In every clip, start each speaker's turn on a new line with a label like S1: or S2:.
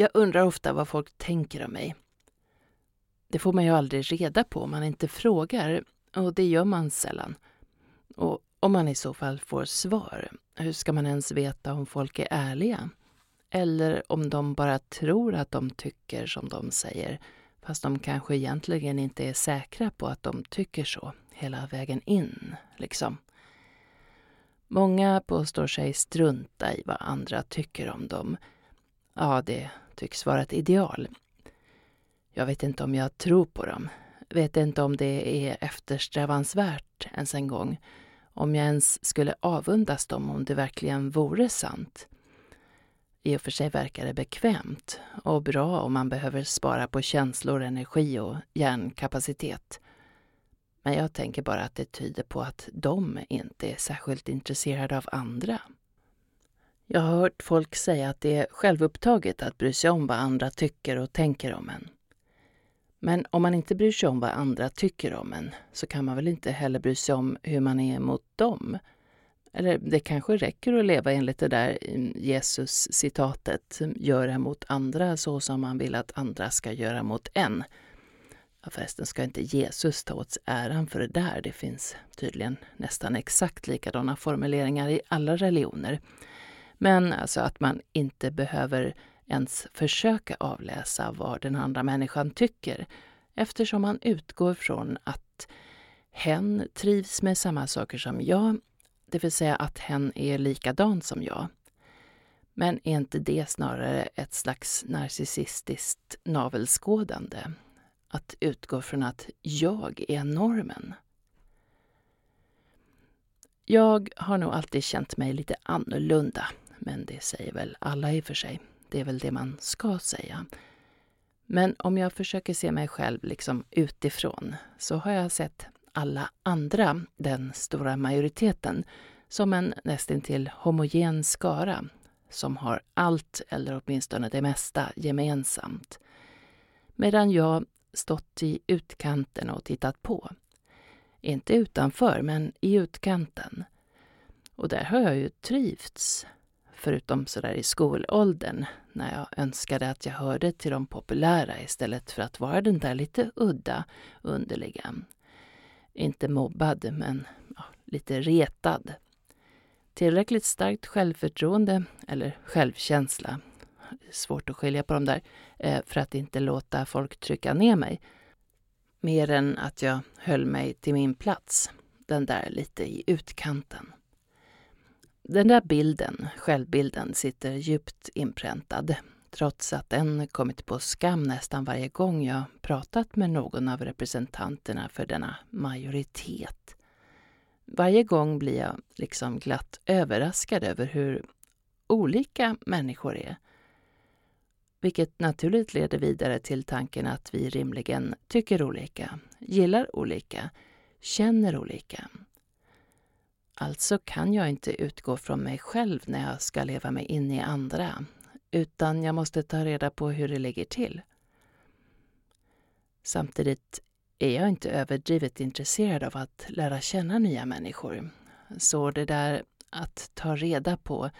S1: Jag undrar ofta vad folk tänker om mig. Det får man ju aldrig reda på om man inte frågar, och det gör man sällan. Och om man i så fall får svar, hur ska man ens veta om folk är ärliga? Eller om de bara tror att de tycker som de säger, fast de kanske egentligen inte är säkra på att de tycker så hela vägen in, liksom. Många påstår sig strunta i vad andra tycker om dem. Ja, det tycks vara ett ideal. Jag vet inte om jag tror på dem. Vet inte om det är eftersträvansvärt ens en gång. Om jag ens skulle avundas dem om det verkligen vore sant. I och för sig verkar det bekvämt och bra om man behöver spara på känslor, energi och hjärnkapacitet. Men jag tänker bara att det tyder på att de inte är särskilt intresserade av andra. Jag har hört folk säga att det är självupptaget att bry sig om vad andra tycker och tänker om en. Men om man inte bryr sig om vad andra tycker om en så kan man väl inte heller bry sig om hur man är mot dem? Eller det kanske räcker att leva enligt det där mm, Jesus-citatet, mm, göra mot andra så som man vill att andra ska göra mot en. Ja, förresten ska inte Jesus ta åt sig äran för det där. Det finns tydligen nästan exakt likadana formuleringar i alla religioner. Men alltså att man inte behöver ens försöka avläsa vad den andra människan tycker eftersom man utgår från att hen trivs med samma saker som jag, det vill säga att hen är likadan som jag. Men är inte det snarare ett slags narcissistiskt navelskådande? Att utgå från att jag är normen? Jag har nog alltid känt mig lite annorlunda, men det säger väl alla i och för sig. Det är väl det man ska säga. Men om jag försöker se mig själv liksom utifrån så har jag sett alla andra, den stora majoriteten, som en nästintill homogen skara som har allt, eller åtminstone det mesta, gemensamt. Medan jag stått i utkanten och tittat på. Inte utanför, men i utkanten. Och där har jag ju trivts förutom sådär i skolåldern när jag önskade att jag hörde till de populära istället för att vara den där lite udda, underliga. Inte mobbad, men ja, lite retad. Tillräckligt starkt självförtroende, eller självkänsla, svårt att skilja på de där, eh, för att inte låta folk trycka ner mig. Mer än att jag höll mig till min plats, den där lite i utkanten. Den där bilden, självbilden, sitter djupt inpräntad trots att den kommit på skam nästan varje gång jag pratat med någon av representanterna för denna majoritet. Varje gång blir jag liksom glatt överraskad över hur olika människor är. Vilket naturligt leder vidare till tanken att vi rimligen tycker olika, gillar olika, känner olika. Alltså kan jag inte utgå från mig själv när jag ska leva mig in i andra, utan jag måste ta reda på hur det ligger till. Samtidigt är jag inte överdrivet intresserad av att lära känna nya människor. Så det där att ta reda på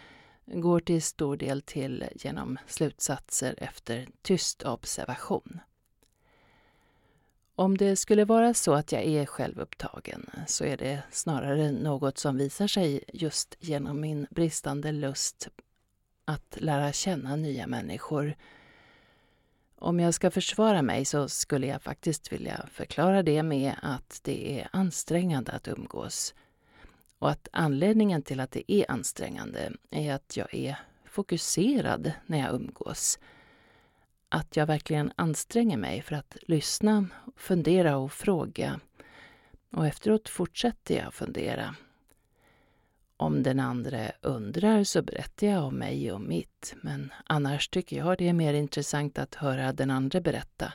S1: går till stor del till genom slutsatser efter tyst observation. Om det skulle vara så att jag är självupptagen så är det snarare något som visar sig just genom min bristande lust att lära känna nya människor. Om jag ska försvara mig så skulle jag faktiskt vilja förklara det med att det är ansträngande att umgås. Och att anledningen till att det är ansträngande är att jag är fokuserad när jag umgås att jag verkligen anstränger mig för att lyssna, fundera och fråga. Och efteråt fortsätter jag fundera. Om den andra undrar så berättar jag om mig och mitt, men annars tycker jag det är mer intressant att höra den andra berätta.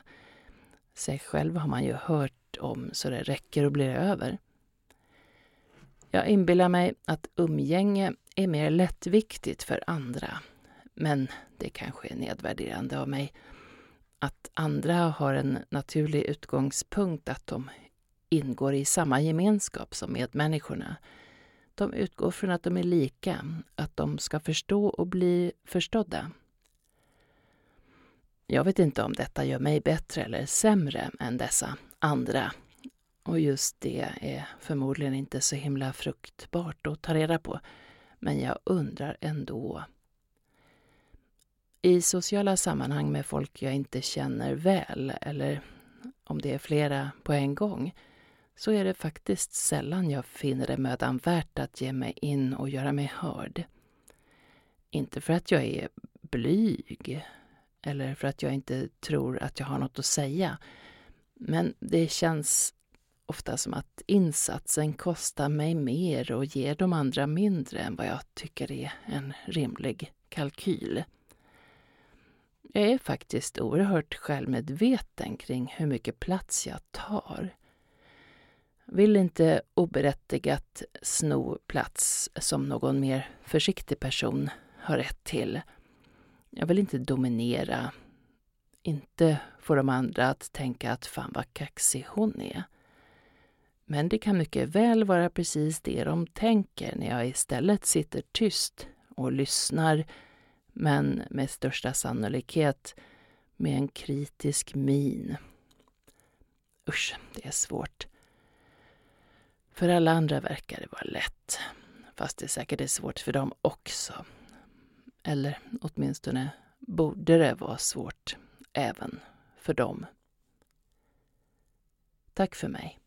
S1: Sig själv har man ju hört om så det räcker och blir över. Jag inbillar mig att umgänge är mer lättviktigt för andra men det kanske är nedvärderande av mig. Att andra har en naturlig utgångspunkt att de ingår i samma gemenskap som medmänniskorna. De utgår från att de är lika, att de ska förstå och bli förstådda. Jag vet inte om detta gör mig bättre eller sämre än dessa andra. Och just det är förmodligen inte så himla fruktbart att ta reda på. Men jag undrar ändå. I sociala sammanhang med folk jag inte känner väl, eller om det är flera på en gång, så är det faktiskt sällan jag finner det mödan värt att ge mig in och göra mig hörd. Inte för att jag är blyg eller för att jag inte tror att jag har något att säga. Men det känns ofta som att insatsen kostar mig mer och ger de andra mindre än vad jag tycker är en rimlig kalkyl. Jag är faktiskt oerhört självmedveten kring hur mycket plats jag tar. Vill inte oberättigat sno plats som någon mer försiktig person har rätt till. Jag vill inte dominera, inte få de andra att tänka att fan vad kaxig hon är. Men det kan mycket väl vara precis det de tänker när jag istället sitter tyst och lyssnar, men med största sannolikhet med en kritisk min. Usch, det är svårt. För alla andra verkar det vara lätt, fast det säkert är svårt för dem också. Eller åtminstone borde det vara svårt även för dem. Tack för mig.